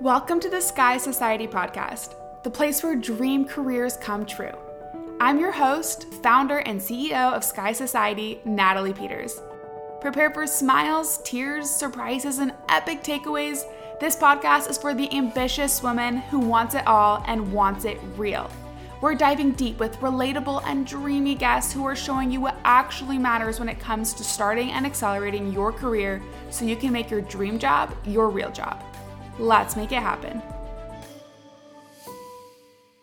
Welcome to the Sky Society podcast, the place where dream careers come true. I'm your host, founder, and CEO of Sky Society, Natalie Peters. Prepare for smiles, tears, surprises, and epic takeaways. This podcast is for the ambitious woman who wants it all and wants it real. We're diving deep with relatable and dreamy guests who are showing you what actually matters when it comes to starting and accelerating your career so you can make your dream job your real job. Let's make it happen.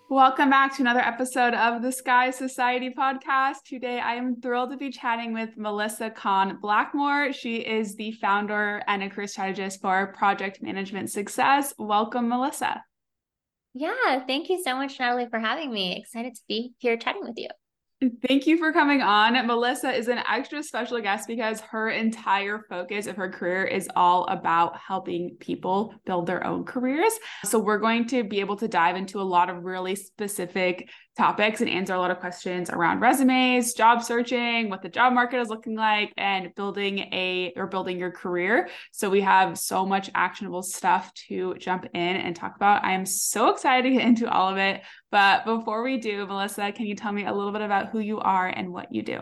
Welcome back to another episode of the Sky Society podcast. Today, I am thrilled to be chatting with Melissa Khan Blackmore. She is the founder and a career strategist for Project Management Success. Welcome, Melissa. Yeah, thank you so much, Natalie, for having me. Excited to be here chatting with you. Thank you for coming on. Melissa is an extra special guest because her entire focus of her career is all about helping people build their own careers. So, we're going to be able to dive into a lot of really specific topics and answer a lot of questions around resumes, job searching, what the job market is looking like, and building a or building your career. So we have so much actionable stuff to jump in and talk about. I am so excited to get into all of it. But before we do, Melissa, can you tell me a little bit about who you are and what you do?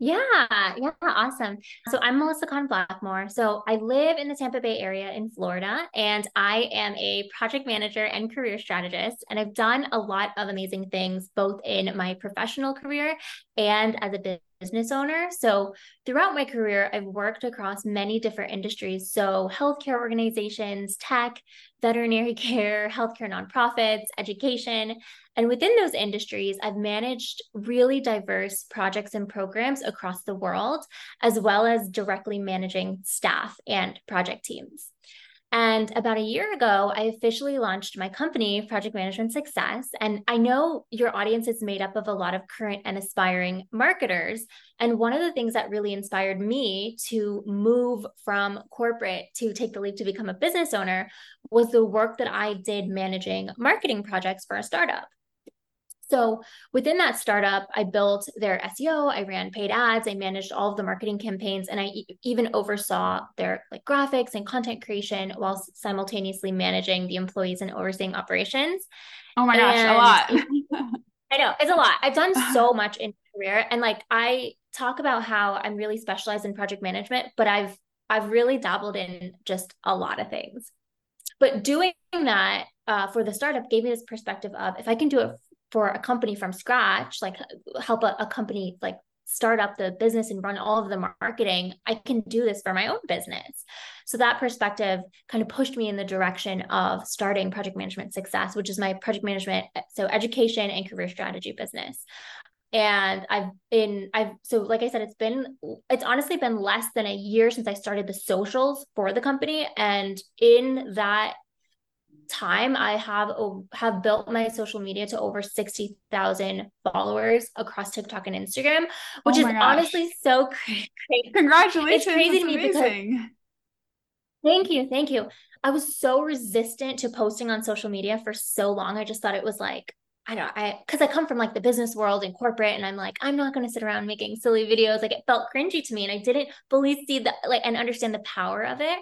Yeah, yeah, awesome. So I'm Melissa Khan Blackmore. So I live in the Tampa Bay area in Florida, and I am a project manager and career strategist. And I've done a lot of amazing things both in my professional career and as a business owner. So throughout my career, I've worked across many different industries. So healthcare organizations, tech, veterinary care, healthcare nonprofits, education. And within those industries, I've managed really diverse projects and programs across the world, as well as directly managing staff and project teams. And about a year ago, I officially launched my company, Project Management Success. And I know your audience is made up of a lot of current and aspiring marketers. And one of the things that really inspired me to move from corporate to take the leap to become a business owner was the work that I did managing marketing projects for a startup. So within that startup, I built their SEO, I ran paid ads, I managed all of the marketing campaigns, and I e- even oversaw their like graphics and content creation while simultaneously managing the employees and overseeing operations. Oh my gosh, a lot. I know it's a lot. I've done so much in career, and like I talk about how I'm really specialized in project management, but I've I've really dabbled in just a lot of things. But doing that uh, for the startup gave me this perspective of if I can do it for a company from scratch, like help a, a company like start up the business and run all of the marketing, I can do this for my own business. So that perspective kind of pushed me in the direction of starting Project Management Success, which is my project management, so education and career strategy business. And I've been, I've, so like I said, it's been, it's honestly been less than a year since I started the socials for the company. And in that time i have have built my social media to over 60,000 followers across TikTok and Instagram which oh is gosh. honestly so crazy congratulations it's crazy That's to me amazing. because thank you thank you i was so resistant to posting on social media for so long i just thought it was like I don't I because I come from like the business world and corporate and I'm like, I'm not gonna sit around making silly videos. Like it felt cringy to me and I didn't fully see the like and understand the power of it.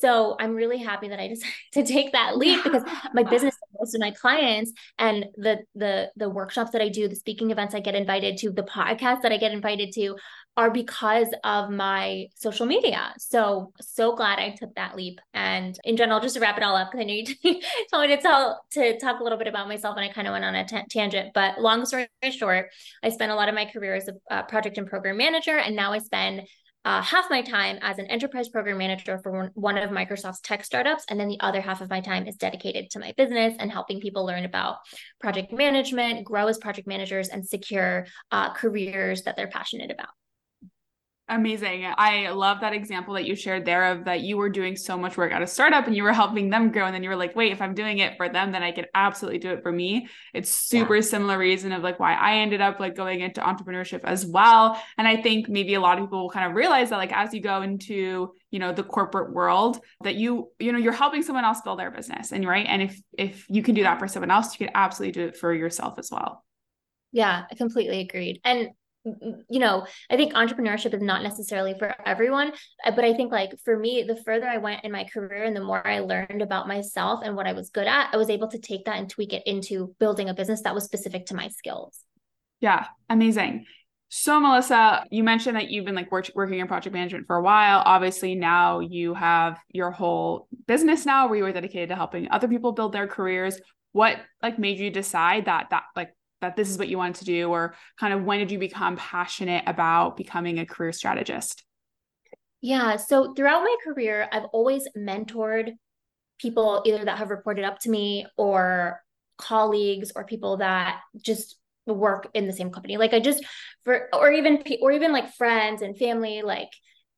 So I'm really happy that I decided to take that leap because my business, most of my clients, and the the the workshops that I do, the speaking events I get invited to, the podcasts that I get invited to, are because of my social media. So so glad I took that leap. And in general, just to wrap it all up, because I know you told me to tell to talk a little bit about myself, and I kind of went on a t- tangent. But long story short, I spent a lot of my career as a project and program manager, and now I spend uh, half my time as an enterprise program manager for one of Microsoft's tech startups. And then the other half of my time is dedicated to my business and helping people learn about project management, grow as project managers, and secure uh, careers that they're passionate about. Amazing. I love that example that you shared there of that you were doing so much work at a startup and you were helping them grow. And then you were like, wait, if I'm doing it for them, then I can absolutely do it for me. It's super yeah. similar reason of like why I ended up like going into entrepreneurship as well. And I think maybe a lot of people will kind of realize that like as you go into, you know, the corporate world, that you, you know, you're helping someone else build their business. And right. And if if you can do that for someone else, you can absolutely do it for yourself as well. Yeah, I completely agreed. And you know, I think entrepreneurship is not necessarily for everyone, uh, but I think like for me, the further I went in my career and the more I learned about myself and what I was good at, I was able to take that and tweak it into building a business that was specific to my skills. Yeah, amazing. So, Melissa, you mentioned that you've been like work- working in project management for a while. Obviously, now you have your whole business now where you are dedicated to helping other people build their careers. What like made you decide that that like that this is what you wanted to do or kind of when did you become passionate about becoming a career strategist? Yeah so throughout my career i've always mentored people either that have reported up to me or colleagues or people that just work in the same company. Like i just for or even or even like friends and family like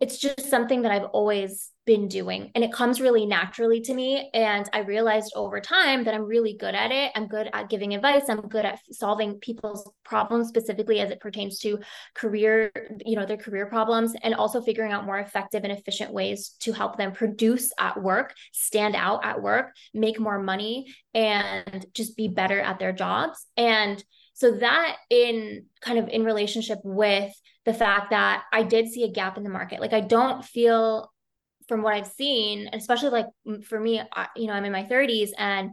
it's just something that I've always been doing and it comes really naturally to me and I realized over time that I'm really good at it. I'm good at giving advice. I'm good at solving people's problems specifically as it pertains to career, you know, their career problems and also figuring out more effective and efficient ways to help them produce at work, stand out at work, make more money and just be better at their jobs. And so that in kind of in relationship with the fact that I did see a gap in the market. Like I don't feel from what I've seen, especially like for me, you know, I'm in my 30s and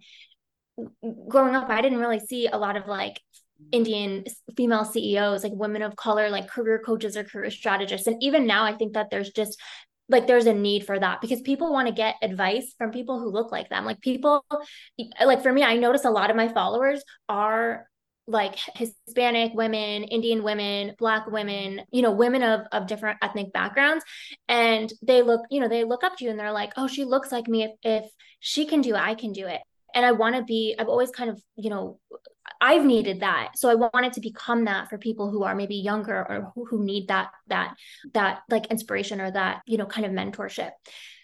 growing up, I didn't really see a lot of like Indian female CEOs, like women of color, like career coaches or career strategists. And even now, I think that there's just like there's a need for that because people want to get advice from people who look like them. Like people, like for me, I notice a lot of my followers are like Hispanic women, Indian women, Black women, you know, women of of different ethnic backgrounds, and they look, you know, they look up to you and they're like, oh, she looks like me. If if she can do it, I can do it. And I want to be. I've always kind of, you know, I've needed that, so I wanted to become that for people who are maybe younger or who, who need that that that like inspiration or that you know kind of mentorship.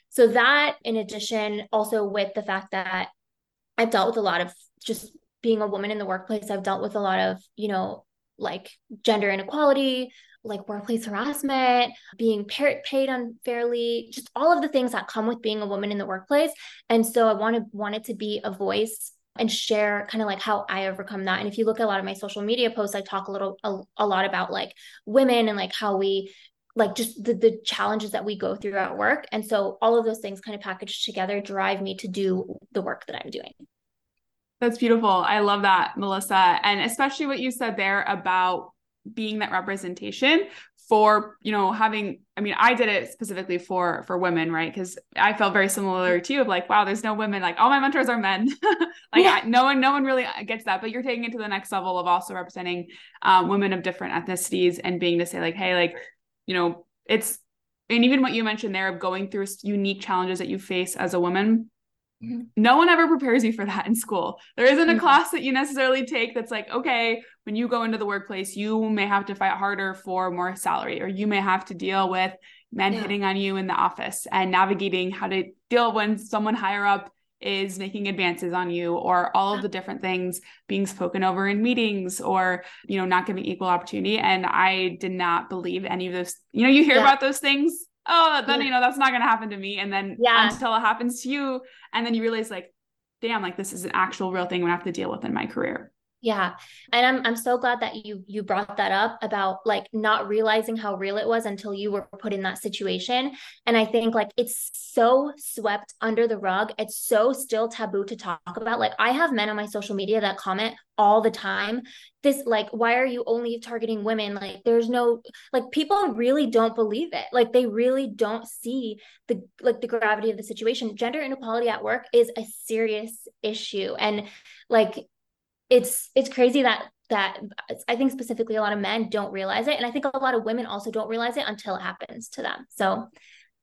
So that, in addition, also with the fact that I've dealt with a lot of just being a woman in the workplace, I've dealt with a lot of, you know, like gender inequality, like workplace harassment, being paid unfairly, just all of the things that come with being a woman in the workplace. And so I wanted wanted to be a voice and share kind of like how I overcome that. And if you look at a lot of my social media posts, I talk a little a, a lot about like women and like how we like just the, the challenges that we go through at work. And so all of those things kind of packaged together drive me to do the work that I'm doing. That's beautiful. I love that, Melissa. And especially what you said there about being that representation for, you know, having I mean, I did it specifically for for women, right? Cuz I felt very similar to you of like, wow, there's no women like all my mentors are men. like yeah. I, no one no one really gets that, but you're taking it to the next level of also representing um, women of different ethnicities and being to say like, hey, like, you know, it's and even what you mentioned there of going through unique challenges that you face as a woman Mm-hmm. No one ever prepares you for that in school. There isn't a class that you necessarily take that's like, okay, when you go into the workplace, you may have to fight harder for more salary, or you may have to deal with men yeah. hitting on you in the office and navigating how to deal when someone higher up is making advances on you or all of the different things being spoken over in meetings or you know not giving equal opportunity and i did not believe any of those you know you hear yeah. about those things oh then you know that's not going to happen to me. And then yeah. until it happens to you and then you realize like damn like this is an actual real thing i'm to have to deal with in my career yeah. And I'm I'm so glad that you you brought that up about like not realizing how real it was until you were put in that situation. And I think like it's so swept under the rug. It's so still taboo to talk about. Like I have men on my social media that comment all the time this like why are you only targeting women like there's no like people really don't believe it like they really don't see the like the gravity of the situation gender inequality at work is a serious issue and like it's it's crazy that that I think specifically a lot of men don't realize it, and I think a lot of women also don't realize it until it happens to them. So,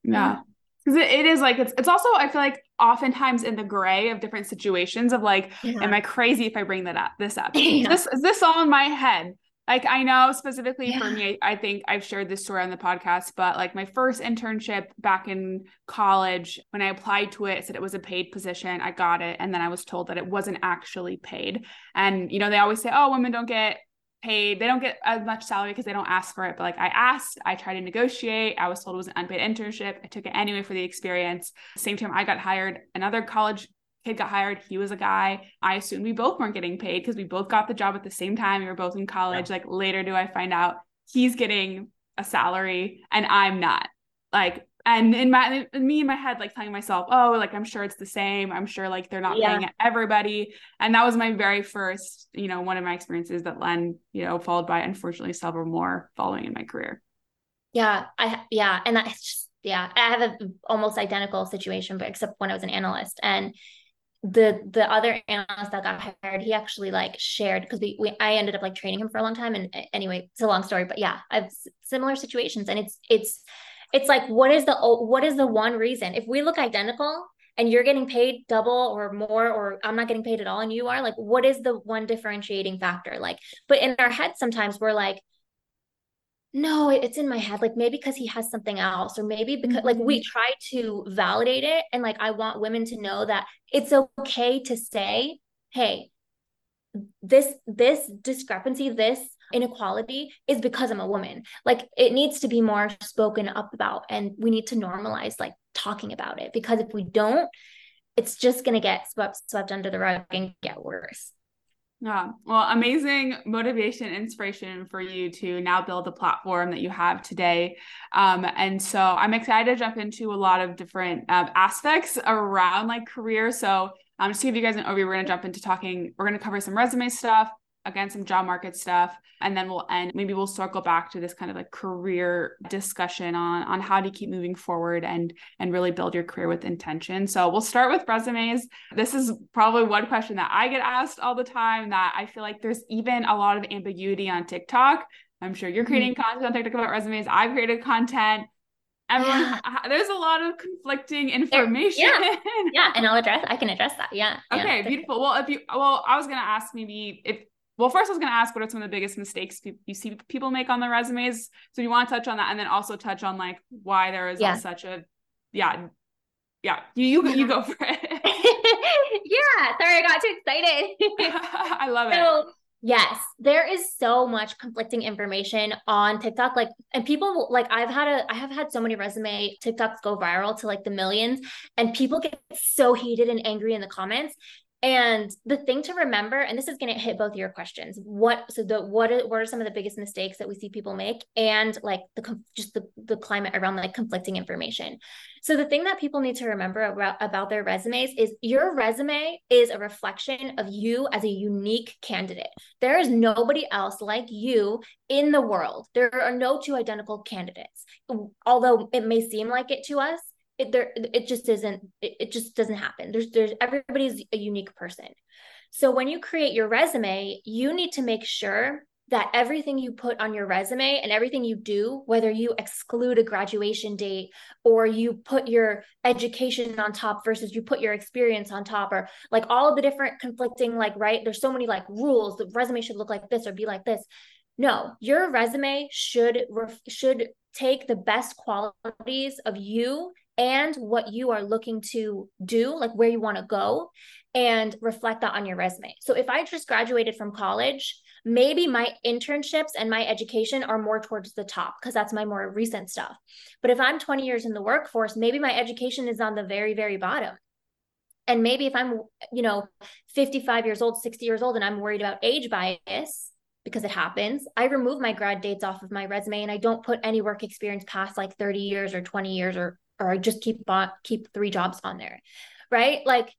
yeah, because it, it is like it's it's also I feel like oftentimes in the gray of different situations of like, yeah. am I crazy if I bring that up this up? Yeah. Is this is this all in my head? Like I know specifically yeah. for me, I think I've shared this story on the podcast, but like my first internship back in college, when I applied to it, it said it was a paid position. I got it. And then I was told that it wasn't actually paid. And, you know, they always say, oh, women don't get paid. They don't get as much salary because they don't ask for it. But like I asked, I tried to negotiate. I was told it was an unpaid internship. I took it anyway for the experience. Same time I got hired, another college kid got hired. He was a guy. I assumed we both weren't getting paid because we both got the job at the same time. We were both in college. Yeah. Like later do I find out he's getting a salary and I'm not. Like, and in my in me in my head, like telling myself, oh, like I'm sure it's the same. I'm sure like they're not yeah. paying everybody. And that was my very first, you know, one of my experiences that Len, you know, followed by unfortunately several more following in my career. Yeah, I yeah, and that's just yeah, I have a almost identical situation, but except when I was an analyst and the the other analyst that got hired, he actually like shared because we, we I ended up like training him for a long time. And anyway, it's a long story, but yeah, I've similar situations, and it's it's it's like what is the what is the one reason if we look identical and you're getting paid double or more or I'm not getting paid at all and you are like what is the one differentiating factor like but in our head sometimes we're like no it's in my head like maybe because he has something else or maybe because mm-hmm. like we mm-hmm. try to validate it and like i want women to know that it's okay to say hey this this discrepancy this inequality is because i'm a woman like it needs to be more spoken up about and we need to normalize like talking about it because if we don't it's just going to get swept swept under the rug and get worse yeah. Well, amazing motivation, inspiration for you to now build the platform that you have today. Um, and so I'm excited to jump into a lot of different um, aspects around like career. So um, just to give you guys an overview, we're going to jump into talking, we're going to cover some resume stuff, again some job market stuff and then we'll end maybe we'll circle back to this kind of like career discussion on on how to keep moving forward and and really build your career with intention so we'll start with resumes this is probably one question that i get asked all the time that i feel like there's even a lot of ambiguity on tiktok i'm sure you're creating mm-hmm. content on tiktok about resumes i've created content everyone yeah. there's a lot of conflicting information yeah. yeah and i'll address i can address that yeah okay yeah. beautiful well if you well i was going to ask maybe if well, first I was going to ask what are some of the biggest mistakes you see people make on their resumes. So you want to touch on that, and then also touch on like why there is yeah. such a, yeah, yeah. You you you go for it. yeah. Sorry, I got too excited. I love so, it. Yes, there is so much conflicting information on TikTok. Like, and people like I've had a I have had so many resume TikToks go viral to like the millions, and people get so heated and angry in the comments. And the thing to remember, and this is going to hit both your questions. What so the what are, what are some of the biggest mistakes that we see people make, and like the just the the climate around like conflicting information. So the thing that people need to remember about about their resumes is your resume is a reflection of you as a unique candidate. There is nobody else like you in the world. There are no two identical candidates. Although it may seem like it to us, it there it just isn't it, it just doesn't happen there's there's everybody's a unique person so when you create your resume you need to make sure that everything you put on your resume and everything you do, whether you exclude a graduation date or you put your education on top versus you put your experience on top, or like all the different conflicting, like, right, there's so many like rules. The resume should look like this or be like this. No, your resume should should take the best qualities of you and what you are looking to do, like where you want to go, and reflect that on your resume. So if I just graduated from college, maybe my internships and my education are more towards the top because that's my more recent stuff. But if I'm 20 years in the workforce, maybe my education is on the very, very bottom. And maybe if I'm, you know, 55 years old, 60 years old, and I'm worried about age bias, because it happens. I remove my grad dates off of my resume and I don't put any work experience past like 30 years or 20 years or or just keep keep three jobs on there, right? Like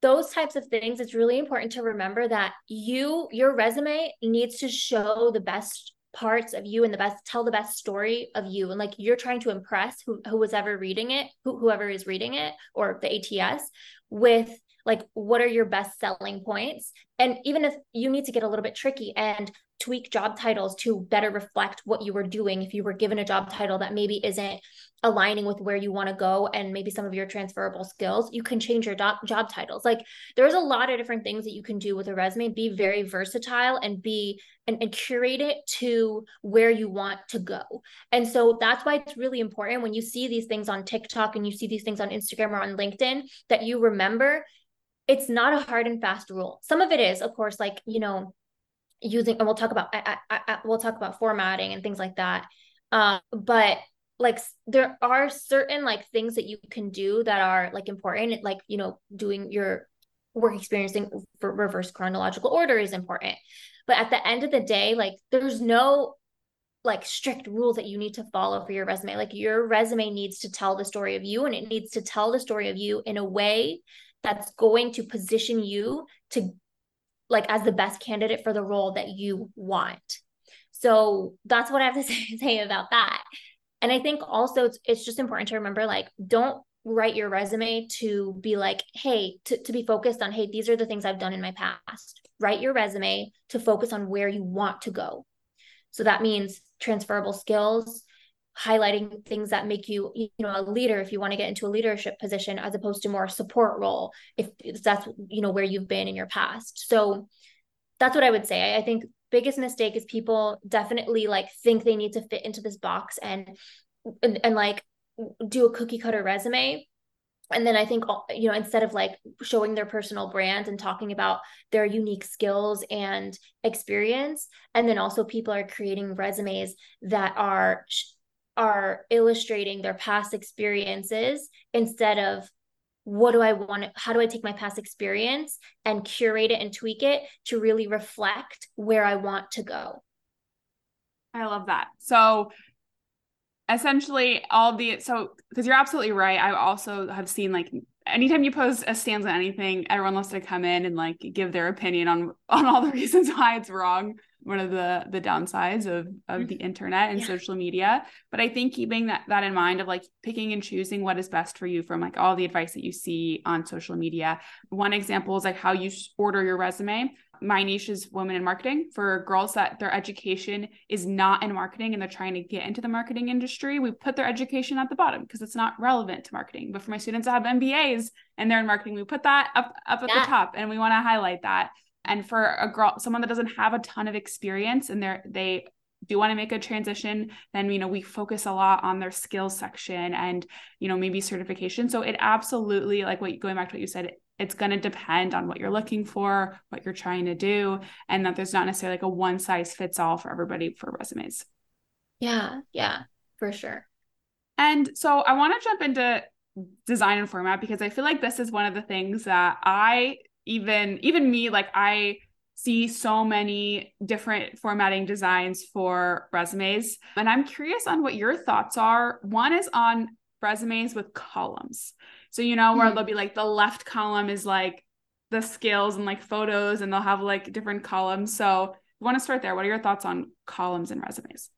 those types of things. It's really important to remember that you your resume needs to show the best parts of you and the best tell the best story of you and like you're trying to impress who who was ever reading it who, whoever is reading it or the ats with like what are your best selling points and even if you need to get a little bit tricky and tweak job titles to better reflect what you were doing if you were given a job title that maybe isn't aligning with where you want to go and maybe some of your transferable skills you can change your job, job titles. Like there's a lot of different things that you can do with a resume. Be very versatile and be and, and curate it to where you want to go. And so that's why it's really important when you see these things on tiktok and you see these things on instagram or on linkedin that you remember it's not a hard and fast rule. Some of it is of course like you know using and we'll talk about I, I, I, we'll talk about formatting and things like that. Uh, but like there are certain like things that you can do that are like important. Like you know doing your work experiencing reverse chronological order is important. But at the end of the day like there's no like strict rule that you need to follow for your resume. Like your resume needs to tell the story of you and it needs to tell the story of you in a way that's going to position you to like as the best candidate for the role that you want. So that's what I have to say, about that. And I think also it's, it's just important to remember like don't write your resume to be like, hey, to, to be focused on, hey, these are the things I've done in my past. Write your resume to focus on where you want to go. So that means transferable skills, highlighting things that make you, you know, a leader if you want to get into a leadership position as opposed to more support role if, if that's, you know, where you've been in your past. So that's what I would say. I think biggest mistake is people definitely like think they need to fit into this box and and, and like do a cookie cutter resume and then i think uh, you know instead of like showing their personal brand and talking about their unique skills and experience and then also people are creating resumes that are are illustrating their past experiences instead of what do i want how do i take my past experience and curate it and tweak it to really reflect where i want to go? I love that. So essentially all the so because you're absolutely right. I also have seen like anytime you post a stance on anything everyone loves to come in and like give their opinion on on all the reasons why it's wrong one of the the downsides of of the mm-hmm. internet and yeah. social media. But i think keeping that that in mind of like picking and choosing what is best for you from like all the advice that you see on social media. One example is like how you order your resume my niche is women in marketing. For girls that their education is not in marketing and they're trying to get into the marketing industry we put their education at the bottom because it's not relevant to marketing. But for my students that have mbas and they're in marketing we put that up up at yeah. the top and we want to highlight that. And for a girl someone that doesn't have a ton of experience and they're they do want to make a transition then you know we focus a lot on their skills section and you know maybe certification. So it absolutely like what going back to what you said it's going to depend on what you're looking for, what you're trying to do, and that there's not necessarily like a one size fits all for everybody for resumes. Yeah, yeah, for sure. And so I want to jump into design and format because I feel like this is one of the things that I even even me like I see so many different formatting designs for resumes and I'm curious on what your thoughts are. One is on resumes with columns. So, you know, where mm-hmm. they'll be like the left column is like the skills and like photos, and they'll have like different columns. So, I want to start there. What are your thoughts on columns and resumes?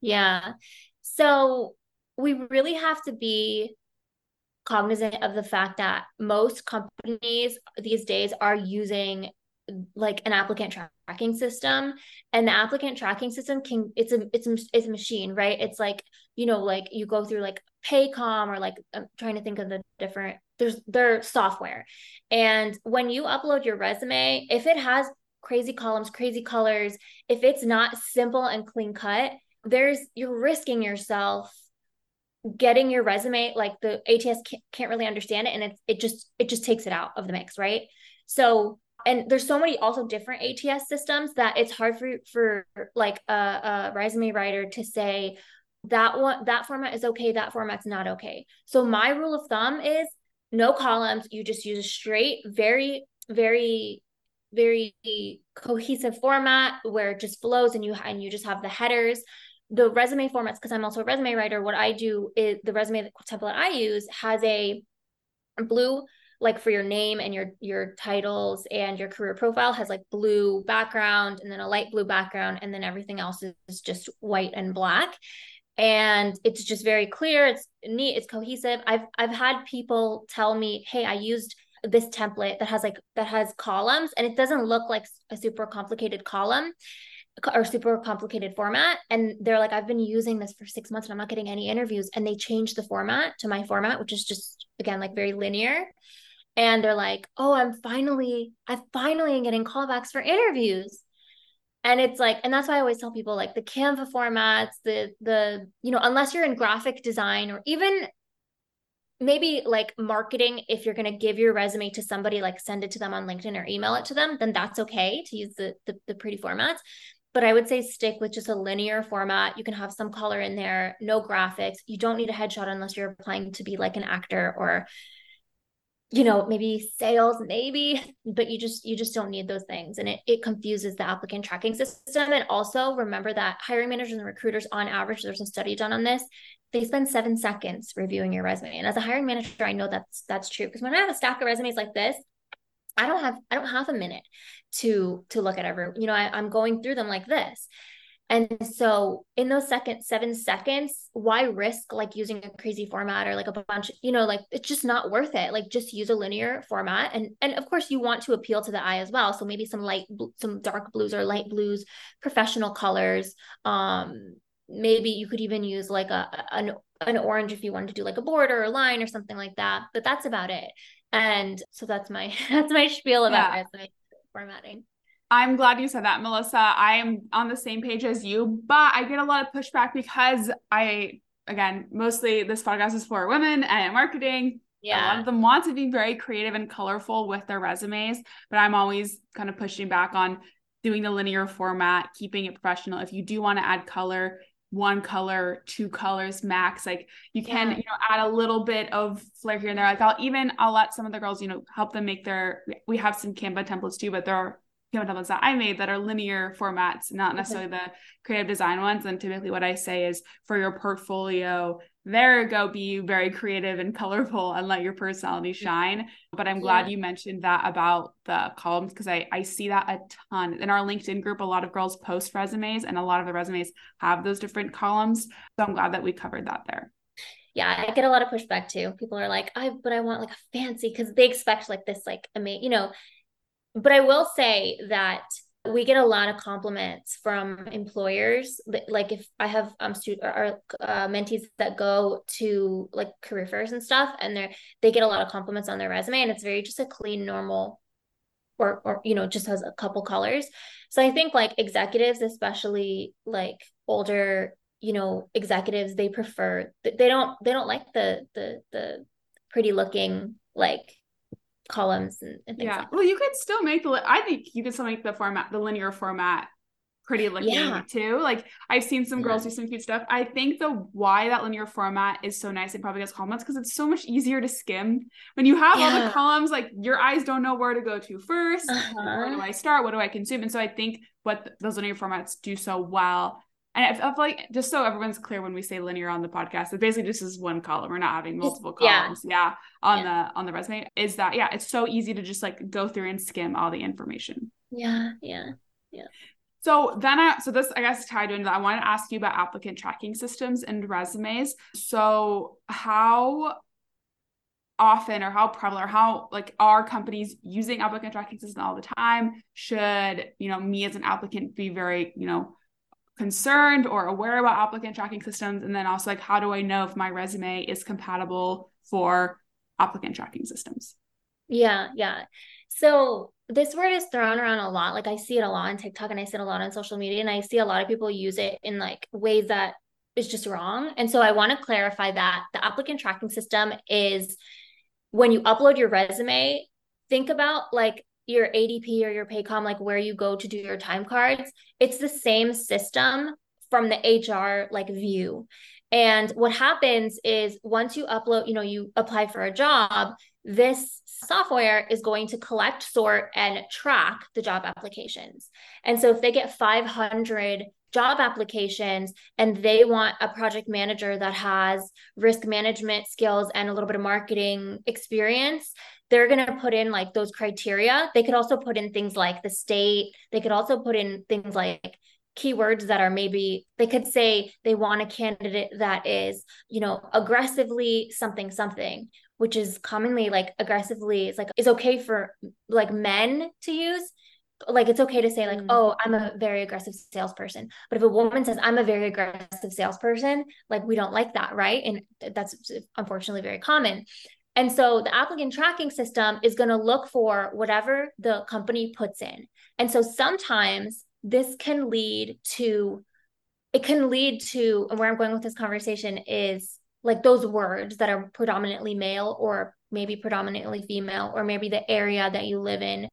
Yeah. So, we really have to be cognizant of the fact that most companies these days are using like an applicant tracking system and the applicant tracking system can it's a it's a, it's a machine right it's like you know like you go through like paycom or like i'm trying to think of the different there's their software. And when you upload your resume if it has crazy columns crazy colors if it's not simple and clean cut there's you're risking yourself getting your resume like the ats can't, really understand it and it, it just it just takes it out of the mix right? So and there's so many also different ATS systems that it's hard for for like a, a resume writer to say that one that format is okay, that format's not okay. So my rule of thumb is no columns. You just use a straight, very very very cohesive format where it just flows and you and you just have the headers the resume formats because i'm also a resume writer what i do is the resume template i use has a blue like for your name and your your titles and your career profile has like blue background and then a light blue background and then everything else is just white and black and it's just very clear it's neat it's cohesive. I've i've had people tell me hey i used this template that has like that has columns and it doesn't look like a super complicated column or super complicated format. And they're like i've been using this for six months and i'm not getting any interviews and they changed the format to my format which is just again like very linear. And they're like, "Oh, I'm finally, I finally am getting callbacks for interviews." And it's like, and that's why I always tell people like the Canva formats, the the you know, unless you're in graphic design or even maybe like marketing if you're going to give your resume to somebody like send it to them on linkedin or email it to them then that's okay to use the, the, the pretty formats. But i would say stick with just a linear format. You can have some color in there no graphics. You don't need a headshot unless you're applying to be like an actor or you know maybe sales maybe but you just you just don't need those things. And it, it confuses the applicant tracking system. And also remember that hiring managers and recruiters on average there's a study done on this. They spend seven seconds reviewing your resume. And as a hiring manager i know that's that's true. Because when i have a stack of resumes like this i don't have i don't have a minute to to look at every you know I, i'm going through them like this and so in those second seven seconds, why risk like using a crazy format or like a bunch, you know, like it's just not worth it. Like just use a linear format. And and of course you want to appeal to the eye as well. So maybe some light some dark blues or light blues, professional colors. Um maybe you could even use like a an an orange if you wanted to do like a border or a line or something like that. But that's about it. And so that's my that's my spiel about yeah. resume formatting. I'm glad you said that, Melissa. I am on the same page as you, but I get a lot of pushback because I, again, mostly this podcast is for women and marketing. Yeah. A lot of them want to be very creative and colorful with their resumes, but I'm always kind of pushing back on doing the linear format, keeping it professional. If you do want to add color, one color, two colors max. Like you can, yeah. you know, add a little bit of flair here and there. Like I'll even I'll let some of the girls, you know, help them make their we have some Canva templates too, but there are templates that I made that are linear formats, not necessarily the creative design ones. And typically, what I say is for your portfolio, there go be very creative and colorful and let your personality mm-hmm. shine. But I'm glad yeah. you mentioned that about the columns because I, I see that a ton. In our LinkedIn group, a lot of girls post resumes and a lot of the resumes have those different columns. So I'm glad that we covered that there yeah, I get a lot of pushback too. People are like, I but I want like a fancy because they expect like this, like amazing, you know, but I will say that we get a lot of compliments from employers. Like if i have um student or uh, mentees that go to like career fairs and stuff and they they get a lot of compliments on their resume and it's very just a clean normal or or you know just has a couple colors. So i think like executives especially like older you know executives they prefer they don't they don't like the the the pretty looking like columns and, and yeah. Like well, you could still make the. I think you could still make the format, the linear format, pretty looking yeah. too. Like I've seen some girls yeah. do some cute stuff. I think the why that linear format is so nice and probably gets comments because it's so much easier to skim when you have yeah. all the columns. Like your eyes don't know where to go to 1st uh-huh. Where do I start? What do I consume? And so I think what those linear formats do so well and I feel like just so everyone's clear when we say linear on the podcast, it basically just is one column. We're not having multiple columns. Yeah. yeah on yeah. the on the resume. Is that yeah, it's so easy to just like go through and skim all the information. Yeah, yeah, yeah. So then I so this I guess tied into that. I wanted to ask you about applicant tracking systems and resumes. So how often or how prevalent or how like are companies using applicant tracking systems all the time? Should, you know, me as an applicant be very, you know, concerned or aware about applicant tracking systems and then also like how do i know if my resume is compatible for applicant tracking systems? Yeah yeah. So this word is thrown around a lot. Like i see it a lot on tiktok and i see it a lot on social media and i see a lot of people use it in like ways that is just wrong. And so i want to clarify that the applicant tracking system is when you upload your resume think about like your ADP or your Paycom, like where you go to do your time cards, it's the same system from the HR like view. And what happens is once you upload, you know, you apply for a job, this software is going to collect, sort, and track the job applications. And so if they get 500 job applications and they want a project manager that has risk management skills and a little bit of marketing experience, they're going to put in like those criteria. They could also put in things like the state. They could also put in things like keywords that are maybe they could say they want a candidate that is, you know, aggressively something something, which is commonly like aggressively is like is okay for like men to use like it's okay to say like mm. oh i'm a very aggressive salesperson but if a woman says i'm a very aggressive salesperson like we don't like that right and that's unfortunately very common and so the applicant tracking system is going to look for whatever the company puts in. And so sometimes this can lead to, it can lead to, and where I'm going with this conversation is like those words that are predominantly male or maybe predominantly female, or maybe the area that you live in.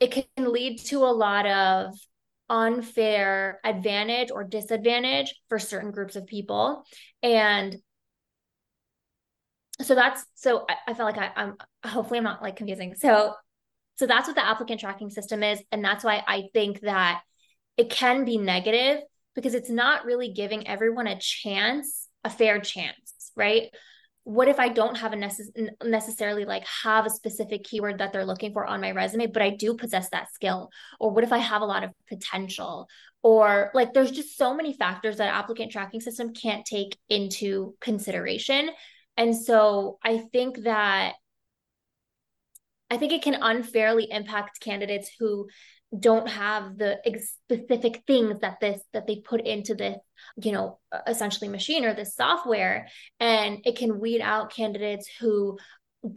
It can lead to a lot of unfair advantage or disadvantage for certain groups of people. And so that's so I, I felt like I, I'm hopefully I'm not like confusing. So so that's what the applicant tracking system is. And that's why I think that it can be negative because it's not really giving everyone a chance, a fair chance, right? What if I don't have a necess- necessarily like have a specific keyword that they're looking for on my resume, but I do possess that skill? Or what if I have a lot of potential? Or like there's just so many factors that applicant tracking system can't take into consideration. And so I think that I think it can unfairly impact candidates who don't have the ex- specific things that this that they put into this you know essentially machine or this software. And it can weed out candidates who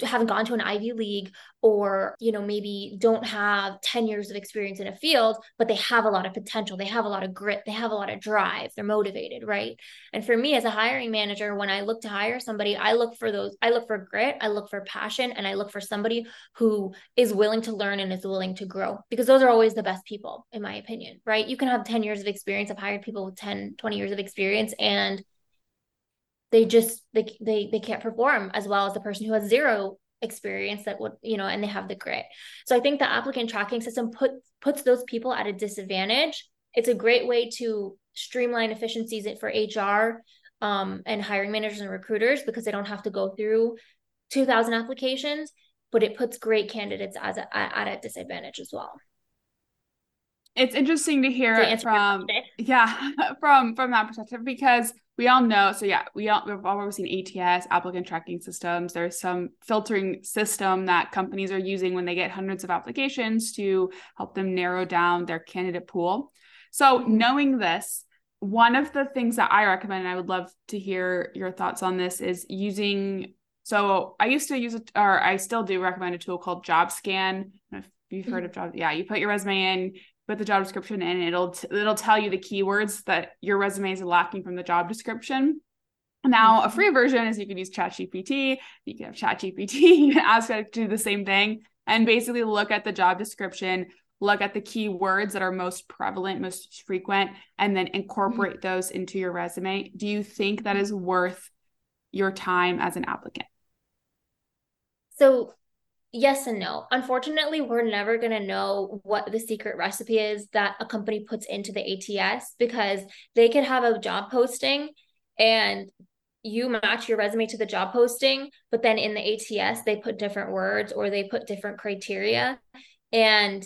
haven't gone to an Ivy League or, you know, maybe don't have 10 years of experience in a field, but they have a lot of potential. They have a lot of grit. They have a lot of drive. They're motivated, right? And for me as a hiring manager, when I look to hire somebody, I look for those, I look for grit, I look for passion, and I look for somebody who is willing to learn and is willing to grow because those are always the best people, in my opinion, right? You can have 10 years of experience. I've hired people with 10, 20 years of experience and they just they they they can't perform as well as the person who has zero experience that would you know and they have the grit. So i think the applicant tracking system put puts those people at a disadvantage. It's a great way to streamline efficiencies for hr um, and hiring managers and recruiters because they don't have to go through 2000 applications but it puts great candidates as a, at a disadvantage as well. It's interesting to hear to from yeah from from that perspective because we all know so yeah we all we've all seen ats applicant tracking systems. There's some filtering system that companies are using when they get hundreds of applications to help them narrow down their candidate pool. So knowing this one of the things that i recommend and i would love to hear your thoughts on this is using so i used to use it or i still do recommend a tool called jobscan. If you've heard mm-hmm. of job yeah you put your resume in put the job description in it'll t- it'll tell you the keywords that your resume is lacking from the job description now a mm-hmm. free version is you can use ChatGPT, you can have ChatGPT, you can ask it to do the same thing and basically look at the job description, look at the keywords that are most prevalent, most frequent, and then mm-hmm. incorporate mm-hmm. those into your resume. Do you think that is worth your time as an applicant? So yes and no. Unfortunately, we're never going to know what the secret recipe is that a company puts into the ATS because they could have a job posting and you match your resume to the job posting, but then in the ATS, they put different words or they put different criteria. And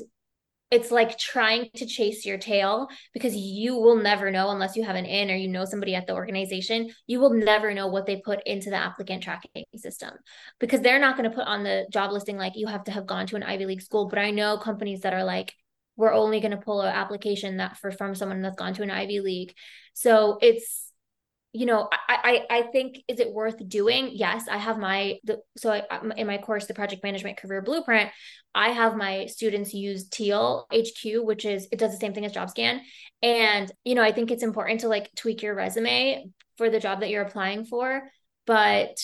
it's like trying to chase your tail because you will never know unless you have an in or you know somebody at the organization you will never know what they put into the applicant tracking system because they're not going to put on the job listing like you have to have gone to an ivy league school. But i know companies that are like we're only going to pull an application that for from someone that's gone to an ivy league. So it's you know I, I i think is it worth doing yes i have my the, so I, in my course the project management career blueprint i have my students use teal hq which is it does the same thing as jobscan and you know i think it's important to like tweak your resume for the job that you're applying for but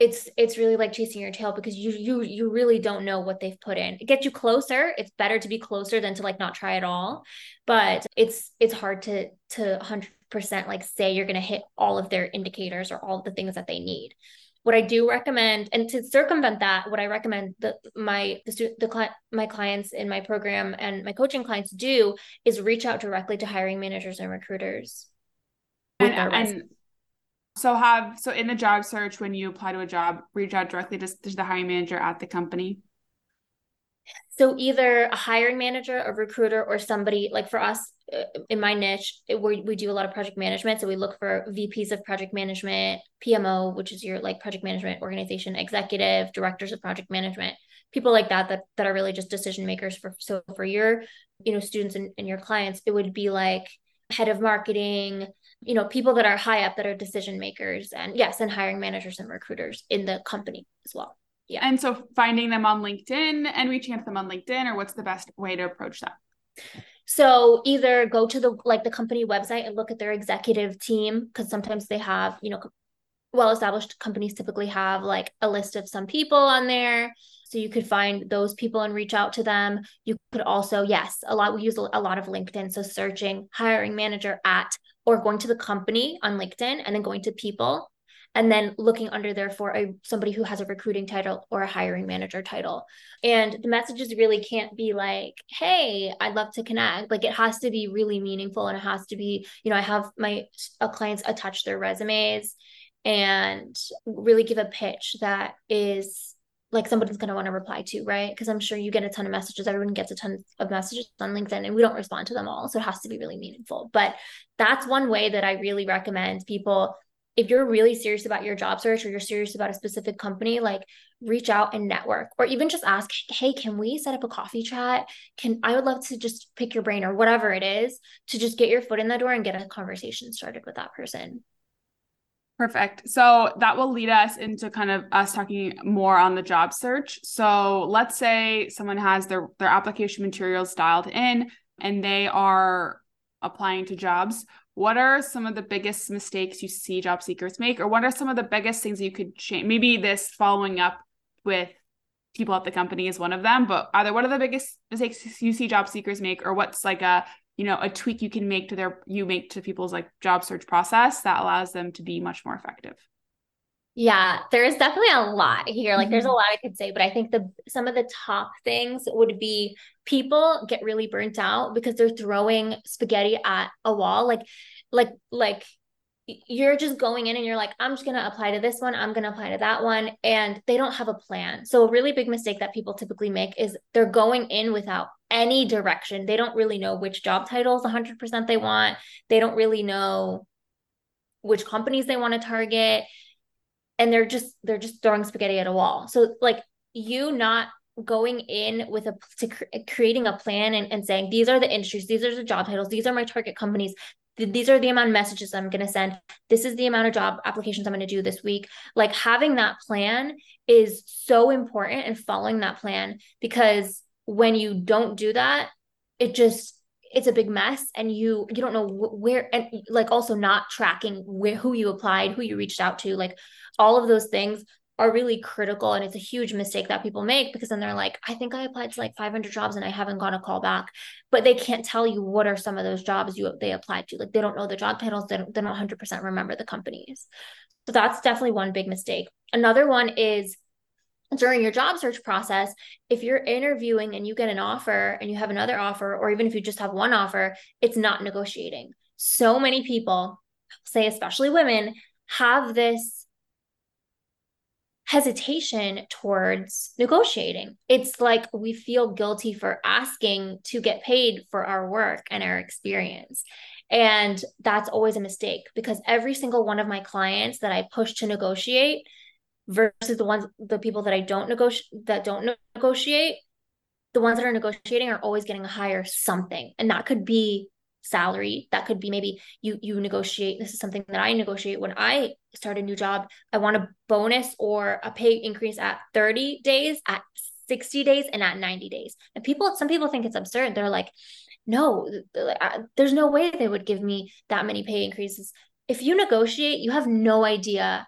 it's it's really like chasing your tail because you you you really don't know what they've put in. It gets you closer. It's better to be closer than to like not try at all. But it's it's hard to to 100 percent like say you're going to hit all of their indicators or all of the things that they need what I do recommend, and to circumvent that, what I recommend the my the student the client my clients in my program and my coaching clients do is reach out directly to hiring managers and recruiters. And, and so have so in the job search when you apply to a job, reach out directly to, to the hiring manager at the company. So either a hiring manager, a recruiter, or somebody like for us in my niche, it, we we do a lot of project management. So we look for VPs of project management, PMO, which is your like project management organization, executive, directors of project management, people like that that that are really just decision makers for. So for your you know students and, and your clients, it would be like head of marketing, you know people that are high up that are decision makers, and yes, and hiring managers and recruiters in the company as well. Yeah. And so finding them on LinkedIn and reaching out to them on LinkedIn, or what's the best way to approach that? So either go to the like the company website and look at their executive team because sometimes they have, you know, well established companies typically have like a list of some people on there. So you could find those people and reach out to them. You could also, yes, a lot we use a lot of LinkedIn. So searching hiring manager at or going to the company on LinkedIn and then going to people and then looking under there for a somebody who has a recruiting title or a hiring manager title. And the messages really can't be like, "Hey, I'd love to connect." Like it has to be really meaningful and it has to be, you know, I have my uh, clients attach their resumes and really give a pitch that is like somebody's going to want to reply to, right? Because I'm sure you get a ton of messages. Everyone gets a ton of messages on LinkedIn and we don't respond to them all. So it has to be really meaningful. But that's one way that I really recommend people if you're really serious about your job search or you're serious about a specific company, like reach out and network or even just ask, hey, can we set up a coffee chat? Can I would love to just pick your brain or whatever it is to just get your foot in the door and get a conversation started with that person. Perfect. So that will lead us into kind of us talking more on the job search. So let's say someone has their their application materials dialed in and they are applying to jobs. What are some of the biggest mistakes you see job seekers make or what are some of the biggest things you could change? Maybe this following up with people at the company is one of them, but either what are the biggest mistakes you see job seekers make or what's like a you know a tweak you can make to their you make to people's like job search process that allows them to be much more effective yeah there's definitely a lot here like mm-hmm. there's a mm-hmm. lot i could say but i think the some of the top things would be people get really burnt out because they're throwing spaghetti at a wall like like like you're just going in and you're like i'm just going to apply to this one i'm going to apply to that one and they don't have a plan so a really big mistake that people typically make is they're going in without any direction they don't really know which job titles 100% they want they don't really know which companies they want to target and they're just they're just throwing spaghetti at a wall so like you not going in with a to cr- creating a plan and, and saying these are the industries these are the job titles these are my target companies these are the amount of messages I'm going to send. This is the amount of job applications I'm going to do this week. Like having that plan is so important and following that plan because when you don't do that, it just it's a big mess and you you don't know where and like also not tracking where who you applied, who you reached out to, like all of those things are really critical and it's a huge mistake that people make because then they're like i think i applied to like 500 jobs and i haven't got a call back. But they can't tell you what are some of those jobs you they applied to. Like they don't know the job titles they don't, they don't 100% remember the companies. So that's definitely one big mistake. Another one is during your job search process if you're interviewing and you get an offer and you have another offer or even if you just have one offer it's not negotiating so many people say especially women have this hesitation towards negotiating. It's like we feel guilty for asking to get paid for our work and our experience. And that's always a mistake because every single one of my clients that I push to negotiate versus the ones the people that I don't negotiate that don't negotiate, the ones that are negotiating are always getting a higher something. And that could be salary. That could be maybe you you negotiate this is something that i negotiate. When i start a new job i want a bonus or a pay increase at 30 days at 60 days and at 90 days. And people some people think it's absurd. They're like no there's no way they would give me that many pay increases. If you negotiate you have no idea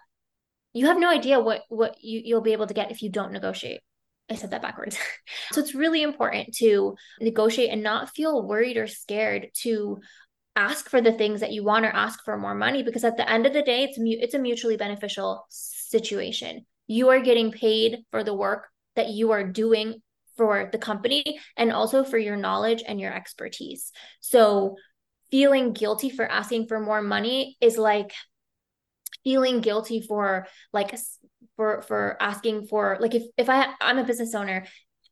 you have no idea what what you, you'll be able to get if you don't negotiate I said that backwards. so it's really important to negotiate and not feel worried or scared to ask for the things that you want or ask for more money because at the end of the day it's it's a mutually beneficial situation. You are getting paid for the work that you are doing for the company and also for your knowledge and your expertise. So feeling guilty for asking for more money is like feeling guilty for like for for asking for like if if I I'm a business owner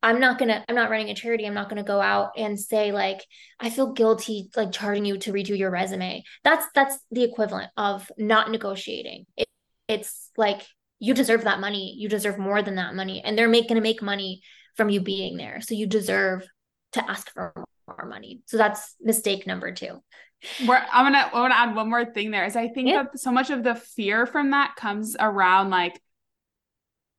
I'm not gonna, I'm not running a charity. I'm not gonna go out and say like, I feel guilty like charging you to redo your resume. That's that's the equivalent of not negotiating. It, it's like you deserve that money. You deserve more than that money, and they're make, gonna make money from you being there. So you deserve to ask for more money. So that's mistake number two. Where I'm gonna, I want to add one more thing there is I think yeah. that so much of the fear from that comes around like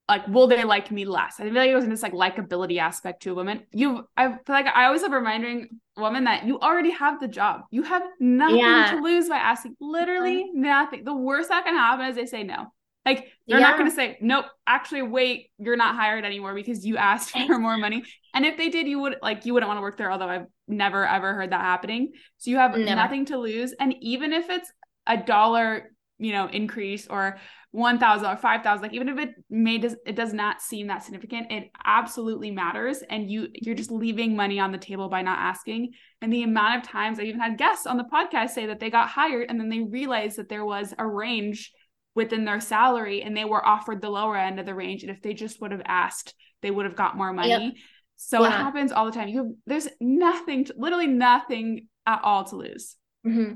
like will they like me less? I feel like it was in this like likability aspect to a woman. You I feel like I always have reminding women that you already have the job. You have nothing yeah. to lose by asking. Literally uh-huh. nothing. The worst that can happen is they say no. Like they're yeah. not going to say nope. Actually, wait, you're not hired anymore because you asked for more money. And if they did, you would like you wouldn't want to work there. Although I've never ever heard that happening. So you have never. nothing to lose. And even if it's a dollar, you know, increase or 1000 or 5000 like even if it may does it does not seem that significant it absolutely matters and you you're just leaving money on the table by not asking and the amount of times i even had guests on the podcast say that they got hired and then they realized that there was a range within their salary and they were offered the lower end of the range and if they just would have asked they would have got more money yep. So yeah. it happens all the time you have, there's nothing to, literally nothing at all to lose mm-hmm.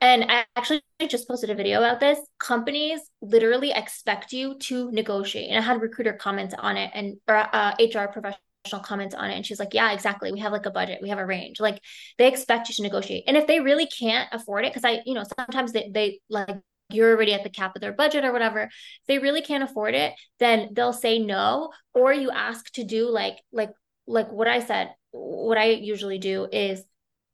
And I actually just posted a video about this. Companies literally expect you to negotiate. And I had recruiter comments on it and or, uh, HR professional comments on it. And she's like, yeah, exactly. We have like a budget, we have a range. Like they expect you to negotiate. And if they really can't afford it, because I, you know, sometimes they, they like, you're already at the cap of their budget or whatever. If they really can't afford it, then they'll say no, or you ask to do like, like, like what I said, what I usually do is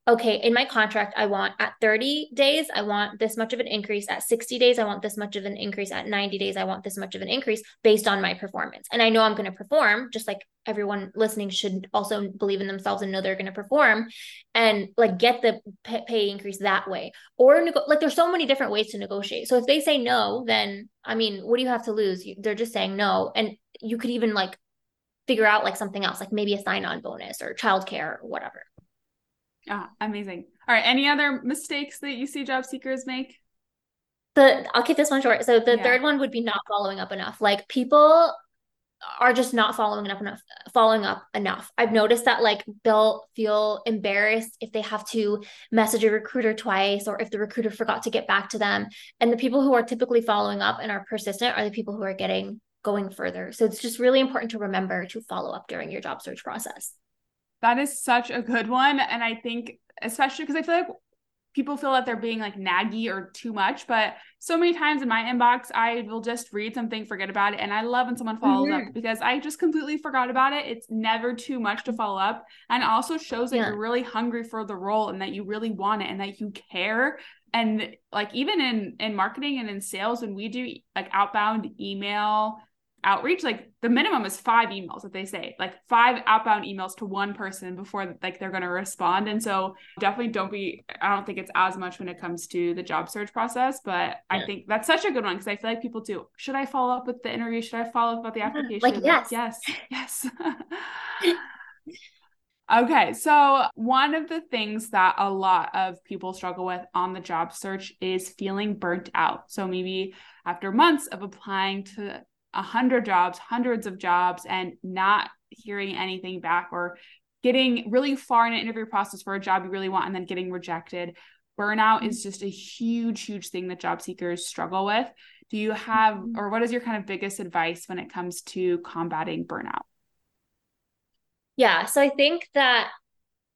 okay, in my contract, I want at 30 days, I want this much of an increase. At 60 days, I want this much of an increase. At 90 days, I want this much of an increase based on my performance. And I know I'm going to perform, just like everyone listening should also believe in themselves and know they're going to perform and like get the pay increase that way. Or like there's so many different ways to negotiate. So if they say no, then I mean, what do you have to lose? they're just saying no. And you could even like figure out like something else, like maybe a sign on bonus or childcare or whatever. Ah, amazing. All right. Any other mistakes that you see job seekers make? The I'll keep this one short. So the yeah. third one would be not following up enough. Like people are just not following up enough following up enough i've noticed that like they'll feel embarrassed if they have to message a recruiter twice or if the recruiter forgot to get back to them and the people who are typically following up and are persistent are the people who are getting going further so it's just really important to remember to follow up during your job search process that is such a good one. And I think, especially because I feel like people feel that they're being like naggy or too much, but so many times in my inbox, I will just read something, forget about it. And I love when someone follows mm-hmm. up because I just completely forgot about it. It's never too much to follow up. And also shows that yeah. you're really hungry for the role and that you really want it and that you care. And like even in in marketing and in sales, when we do like outbound email outreach like the minimum is five emails that they say like five outbound emails to one person before like they're going to respond. And so definitely don't be i don't think it's as much when it comes to the job search process but yeah. i think that's such a good one because i feel like people do. Should i follow up with the interview? Should i follow up with the application? Like yes. yes yes. Okay, so one of the things that a lot of people struggle with on the job search is feeling burnt out. So maybe after months of applying to a hundred jobs, hundreds of jobs, and not hearing anything back or getting really far in an interview process for a job you really want and then getting rejected. Burnout is just a huge, huge thing that job seekers struggle with. Do you have, mm-hmm. or what is your kind of biggest advice when it comes to combating burnout? Yeah. So I think that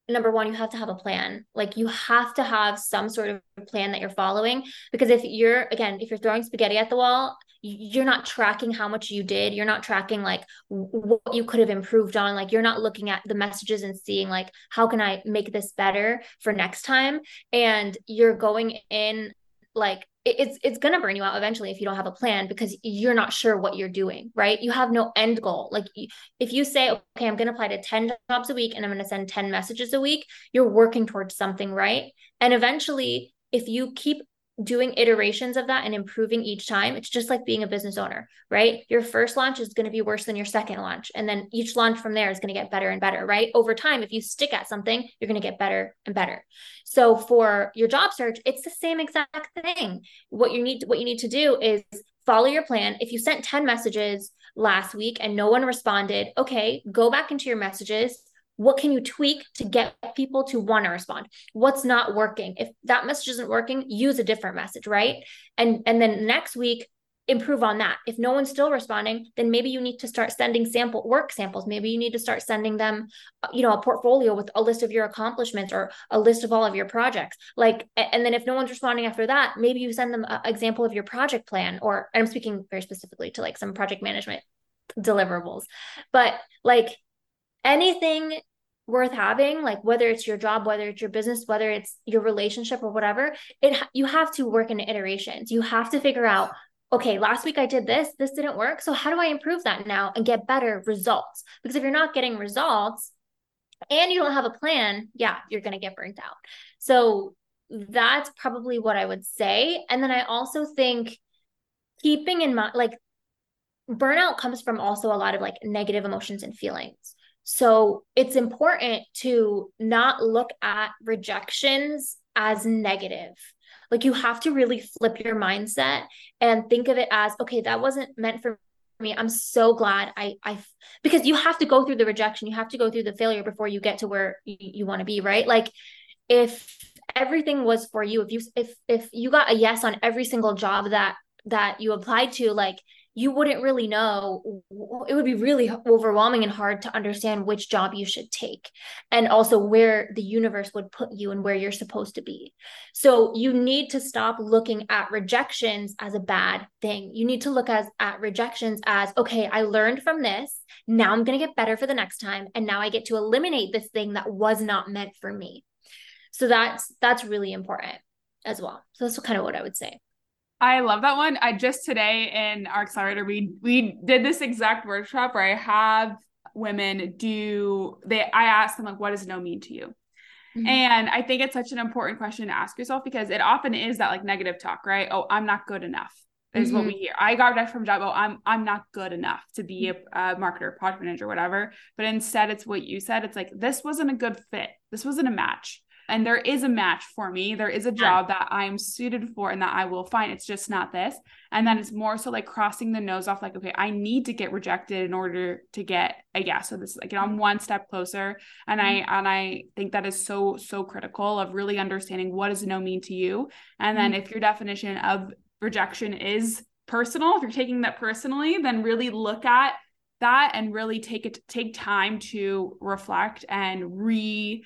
number one, you have to have a plan. Like you have to have some sort of plan that you're following. Because if you're, again, if you're throwing spaghetti at the wall, you're not tracking how much you did. You're not tracking like what you could have improved on. Like you're not looking at the messages and seeing like, how can I make this better for next time? And you're going in like it's it's going to burn you out eventually if you don't have a plan because you're not sure what you're doing right you have no end goal like if you say okay i'm going to apply to 10 jobs a week and i'm going to send 10 messages a week you're working towards something right and eventually if you keep doing iterations of that and improving each time. It's just like being a business owner right? Your first launch is going to be worse than your second launch and then each launch from there is going to get better and better right? Over time if you stick at something you're going to get better and better. So for your job search it's the same exact thing. What you need what you need to do is follow your plan. If you sent 10 messages last week and no one responded okay go back into your messages what can you tweak to get people to want to respond? What's not working? If that message isn't working use a different message right? And and then next week improve on that. If no one's still responding then maybe you need to start sending sample work samples. Maybe you need to start sending them uh, you know a portfolio with a list of your accomplishments or a list of all of your projects. Like and then if no one's responding after that maybe you send them an example of your project plan or i'm speaking very specifically to like some project management deliverables. But like anything worth having like whether it's your job whether it's your business whether it's your relationship or whatever it you have to work in iterations. You have to figure out okay last week i did this this didn't work so how do i improve that now and get better results? Because if you're not getting results and you don't have a plan yeah you're going to get burnt out. So that's probably what i would say. And then i also think keeping in mind like burnout comes from also a lot of like negative emotions and feelings. So it's important to not look at rejections as negative. Like you have to really flip your mindset and think of it as okay, that wasn't meant for me. I'm so glad I I because you have to go through the rejection, you have to go through the failure before you get to where you, you want to be, right? Like if everything was for you, if you if if you got a yes on every single job that that you applied to, like you wouldn't really know it would be really overwhelming and hard to understand which job you should take and also where the universe would put you and where you're supposed to be. So you need to stop looking at rejections as a bad thing. You need to look as at rejections as okay i learned from this. Now i'm going to get better for the next time. And now i get to eliminate this thing that was not meant for me. So that's that's really important as well. So that's kind of what i would say I love that one. I just today in our accelerator, we we did this exact workshop where I have women do they I ask them like what does no mean to you? Mm-hmm. And I think it's such an important question to ask yourself because it often is that like negative talk, right? Oh, I'm not good enough is mm-hmm. what we hear. I got that from job. Oh, I'm I'm not good enough to be a, a marketer, product manager, whatever. But instead, it's what you said. It's like this wasn't a good fit. This wasn't a match and there is a match for me. There is a job that i'm suited for and that i will find. It's just not this. And then it's more so like crossing the nose off like okay i need to get rejected in order to get a yes so this is like you know, i'm one step closer. And i mm-hmm. and i think that is so so critical of really understanding what does no mean to you. And then mm-hmm. if your definition of rejection is personal if you're taking that personally then really look at that and really take it take time to reflect and re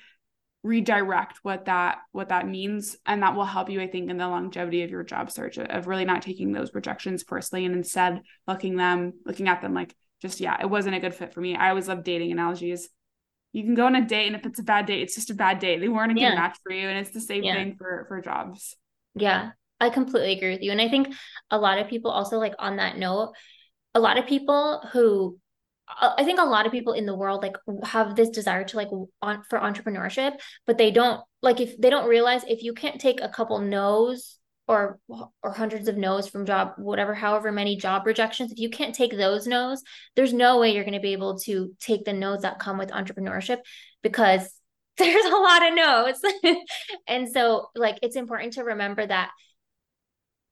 redirect what that what that means. And that will help you i think in the longevity of your job search uh, of really not taking those rejections personally and instead looking them looking at them like just yeah it wasn't a good fit for me. I always love dating analogies. You can go on a date and if it's a bad date it's just a bad date. They weren't a good yeah. match for you and it's the same yeah. thing for for jobs. Yeah i completely agree with you. And i think a lot of people also like on that note a lot of people who I think a lot of people in the world like have this desire to like on for entrepreneurship, but they don't like if they don't realize if you can't take a couple no's or or hundreds of no's from job whatever however many job rejections if you can't take those no's there's no way you're going to be able to take the no's that come with entrepreneurship because there's a lot of no's. And so like it's important to remember that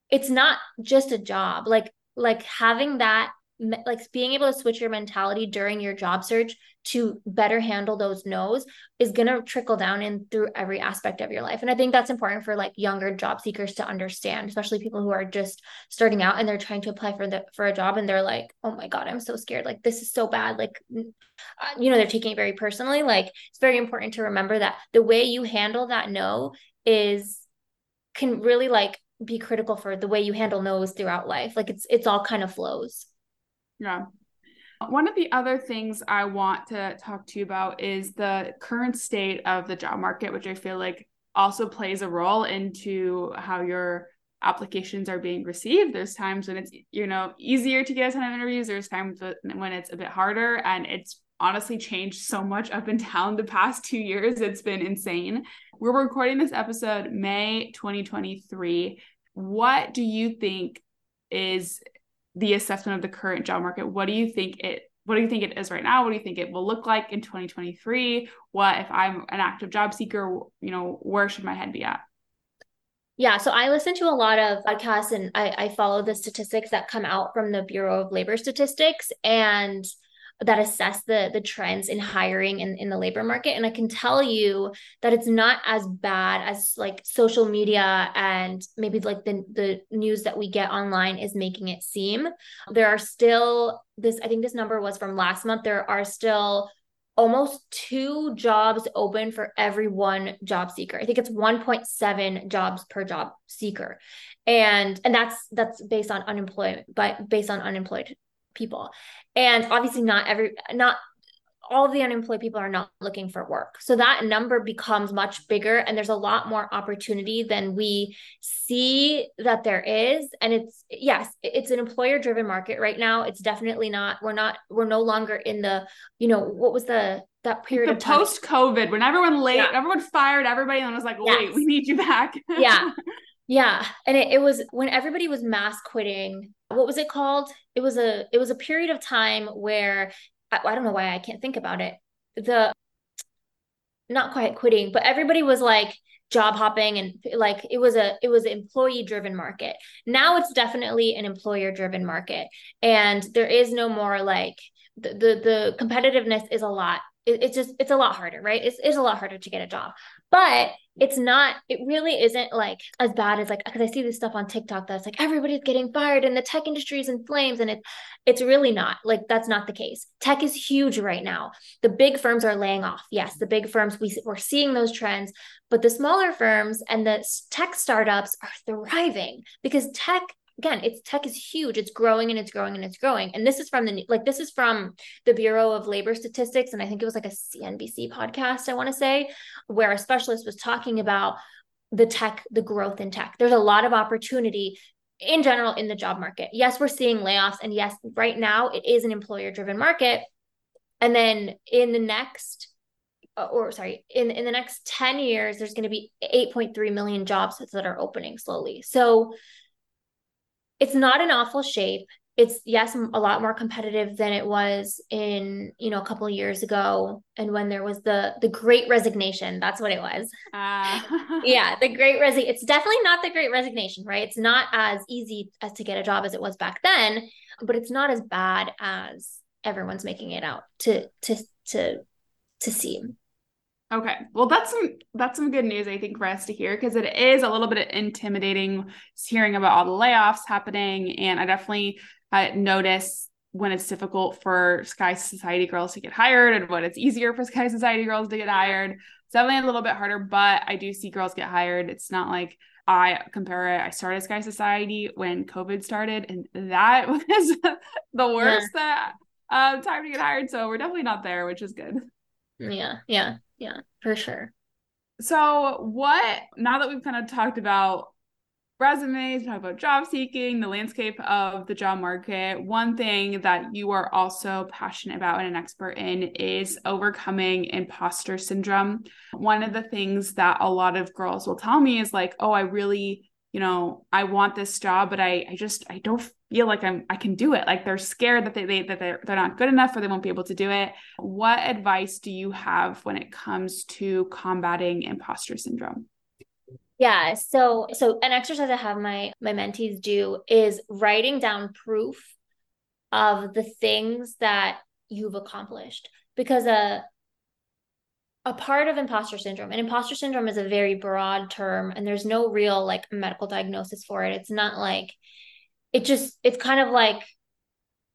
it's not just a job. Like like having that like being able to switch your mentality during your job search to better handle those no's is going to trickle down in through every aspect of your life. And i think that's important for like younger job seekers to understand especially people who are just starting out and they're trying to apply for the for a job and they're like oh my god i'm so scared. Like this is so bad. Like uh, you know they're taking it very personally. Like it's very important to remember that the way you handle that no is can really like be critical for the way you handle no's throughout life. Like it's it's all kind of flows yeah. One of the other things I want to talk to you about is the current state of the job market, which I feel like also plays a role into how your applications are being received. There's times when it's, you know, easier to get a ton of interviews. There's times when it's a bit harder. And it's honestly changed so much up and down the past two years. It's been insane. We're recording this episode May 2023. What do you think is the assessment of the current job market. What do you think it what do you think it is right now? What do you think it will look like in 2023? What if I'm an active job seeker, you know, where should my head be at? Yeah, so I listen to a lot of podcasts and I, I follow the statistics that come out from the Bureau of Labor Statistics. And that assess the the trends in hiring in, in the labor market and i can tell you that it's not as bad as like social media and maybe like the the news that we get online is making it seem there are still this i think this number was from last month there are still almost two jobs open for every one job seeker. I think it's 1.7 jobs per job seeker. And and that's that's based on unemployment, but based on unemployed people. And obviously not every not all the unemployed people are not looking for work. So that number becomes much bigger and there's a lot more opportunity than we see that there is. And it's yes, it's an employer driven market right now. It's definitely not we're not we're no longer in the, you know, what was the that period the of post COVID when everyone late, yeah. everyone fired everybody and was like, wait, yes. we need you back. yeah. Yeah. And it, it was when everybody was mass quitting, what was it called? It was a it was a period of time where I, I don't know why I can't think about it. The not quite quitting, but everybody was like job hopping and like it was a it was an employee driven market. Now it's definitely an employer driven market. And there is no more like the the, the competitiveness is a lot it, it's just it's a lot harder right? It's, it's a lot harder to get a job. But it's not it really isn't like as bad as like because i see this stuff on tiktok that's like everybody's getting fired and the tech industry is in flames and it's it's really not like that's not the case. Tech is huge right now. The big firms are laying off. Yes the big firms we, we're seeing those trends but the smaller firms and the tech startups are thriving because tech again it's tech is huge. It's growing and it's growing and it's growing. And this is from the like this is from the bureau of labor statistics. And i think it was like a cnbc podcast i want to say where a specialist was talking about the tech the growth in tech. There's a lot of opportunity in general in the job market. Yes we're seeing layoffs. And yes right now it is an employer driven market. And then in the next uh, or sorry in in the next 10 years there's going to be 8.3 million jobs that are opening slowly. So it's not an awful shape. It's yes, a lot more competitive than it was in you know a couple of years ago, and when there was the the Great Resignation. That's what it was. Uh. yeah, the Great Resignation. It's definitely not the Great Resignation, right? It's not as easy as to get a job as it was back then, but it's not as bad as everyone's making it out to to to to see. Okay. Well, that's some that's some good news I think for us to hear because it is a little bit intimidating hearing about all the layoffs happening and I definitely uh, notice when it's difficult for Sky Society girls to get hired and when it's easier for Sky Society girls to get hired. It's definitely a little bit harder, but I do see girls get hired. It's not like I compare it. I started Sky Society when COVID started, and that was the worst yeah. uh, time to get hired. So we're definitely not there, which is good. Yeah, yeah. Yeah, for sure. So, what now that we've kind of talked about resumes, talk about job seeking, the landscape of the job market, one thing that you are also passionate about and an expert in is overcoming imposter syndrome. One of the things that a lot of girls will tell me is like, "Oh, I really you know, I want this job, but I, I just, I don't feel like I'm, I can do it. Like they're scared that they, they that they're, they're not good enough or they won't be able to do it. What advice do you have when it comes to combating imposter syndrome? Yeah. So, so an exercise I have my, my mentees do is writing down proof of the things that you've accomplished because a, a part of imposter syndrome and imposter syndrome is a very broad term and there's no real like medical diagnosis for it. It's not like it just it's kind of like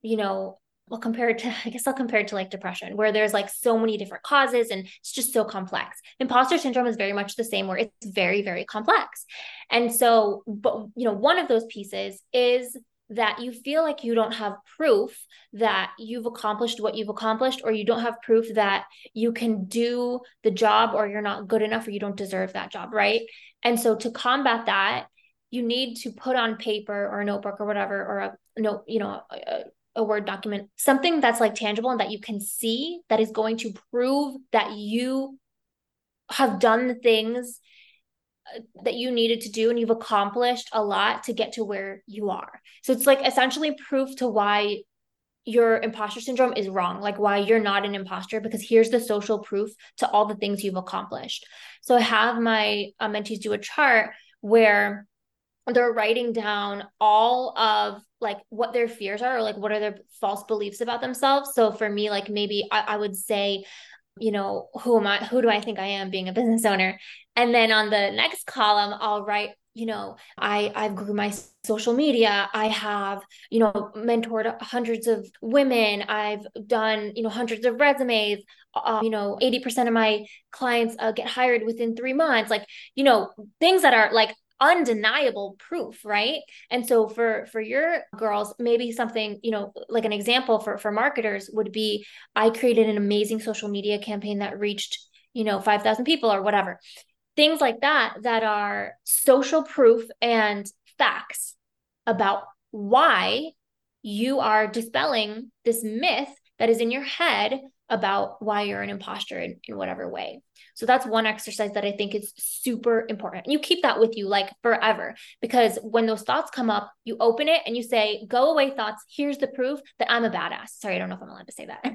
you know well compared to i guess i'll compare it to like depression where there's like so many different causes and it's just so complex. Imposter syndrome is very much the same where it's very very complex. And so but you know one of those pieces is that you feel like you don't have proof that you've accomplished what you've accomplished, or you don't have proof that you can do the job, or you're not good enough, or you don't deserve that job, right? And so to combat that, you need to put on paper or a notebook or whatever, or a note, you know, a, a Word document, something that's like tangible and that you can see that is going to prove that you have done the things that you needed to do and you've accomplished a lot to get to where you are. So it's like essentially proof to why your imposter syndrome is wrong, like why you're not an imposter, because here's the social proof to all the things you've accomplished. So I have my uh, mentees do a chart where they're writing down all of like what their fears are or like what are their false beliefs about themselves. So for me, like maybe I, I would say, you know, who am I? Who do I think I am being a business owner? And then on the next column, I'll write, you know, I I've grew my social media. I have, you know, mentored hundreds of women. I've done, you know, hundreds of resumes. Uh, you know, 80% of my clients uh, get hired within three months. Like, you know, things that are like undeniable proof right? And so for for your girls maybe something you know like an example for for marketers would be i created an amazing social media campaign that reached you know 5000 people or whatever. Things like that that are social proof and facts about why you are dispelling this myth that is in your head about why you're an imposter in, in whatever way. So that's one exercise that I think is super important. And you keep that with you like forever because when those thoughts come up, you open it and you say, go away thoughts. Here's the proof that I'm a badass. Sorry, I don't know if I'm allowed to say that.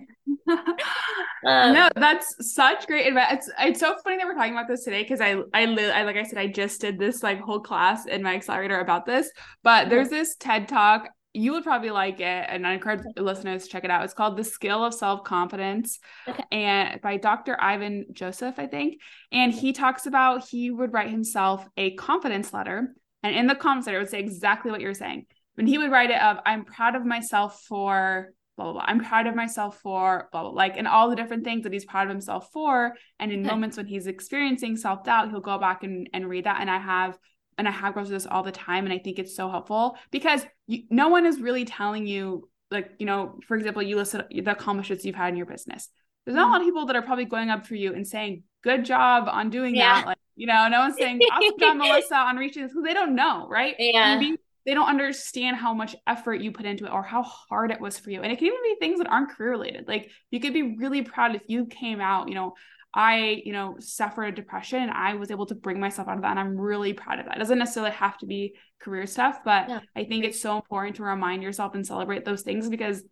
um, no, that's such great advice. It's, it's so funny that we're talking about this today because I, I, I, like I said, I just did this like whole class in my accelerator about this, but there's this TED talk you would probably like it and i encourage listeners to check it out. It's called the skill of self-confidence okay. and by dr ivan joseph i think and he talks about he would write himself a confidence letter and in the confidence letter it would say exactly what you're saying. When he would write it of i'm proud of myself for blah blah blah. I'm proud of myself for blah blah like and all the different things that he's proud of himself for and in okay. moments when he's experiencing self-doubt he'll go back and, and read that and i have and I have girls do this all the time, and I think it's so helpful because you, no one is really telling you, like, you know, for example, you listed the accomplishments you've had in your business. There's not a lot of people that are probably going up for you and saying, "Good job on doing yeah. that." Like, you know, no one's saying, "Awesome job, Melissa, on reaching this," because they don't know, right? Yeah. Maybe they don't understand how much effort you put into it or how hard it was for you. And it can even be things that aren't career related. Like you could be really proud if you came out, you know, I, you know, suffered a depression and I was able to bring myself out of that. And I'm really proud of that. It doesn't necessarily have to be career stuff, but yeah. I think it's so important to remind yourself and celebrate those things because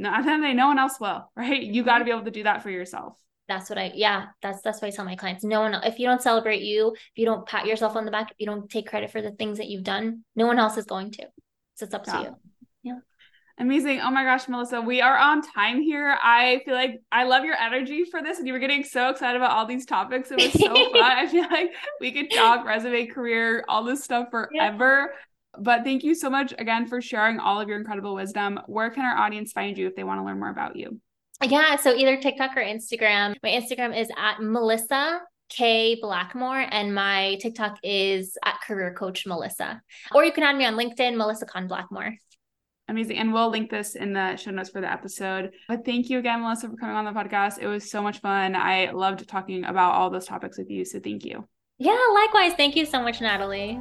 at the end of no one else will, right? You got to be able to do that for yourself. That's what I, yeah, that's, that's what I tell my clients. No one, if you don't celebrate you, if you don't pat yourself on the back, if you don't take credit for the things that you've done, no one else is going to. So it's up yeah. to you. Amazing. Oh my gosh, Melissa, we are on time here. I feel like I love your energy for this, and you were getting so excited about all these topics. It was so fun. I feel like we could talk resume, career, all this stuff forever. Yeah. But thank you so much again for sharing all of your incredible wisdom. Where can our audience find you if they want to learn more about you? Yeah, so either TikTok or Instagram. My Instagram is at Melissa K Blackmore, and my TikTok is at Career Coach Melissa. Or you can add me on LinkedIn, Melissa Khan Blackmore. Amazing. And we'll link this in the show notes for the episode. But thank you again, Melissa, for coming on the podcast. It was so much fun. I loved talking about all those topics with you. So thank you. Yeah, likewise. Thank you so much, Natalie.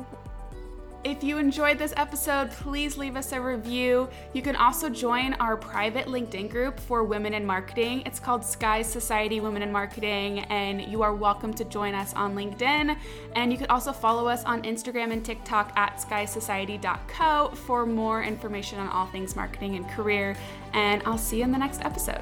If you enjoyed this episode, please leave us a review. You can also join our private LinkedIn group for women in marketing. It's called Sky Society Women in Marketing, and you are welcome to join us on LinkedIn. And you can also follow us on Instagram and TikTok at skysociety.co for more information on all things marketing and career. And I'll see you in the next episode.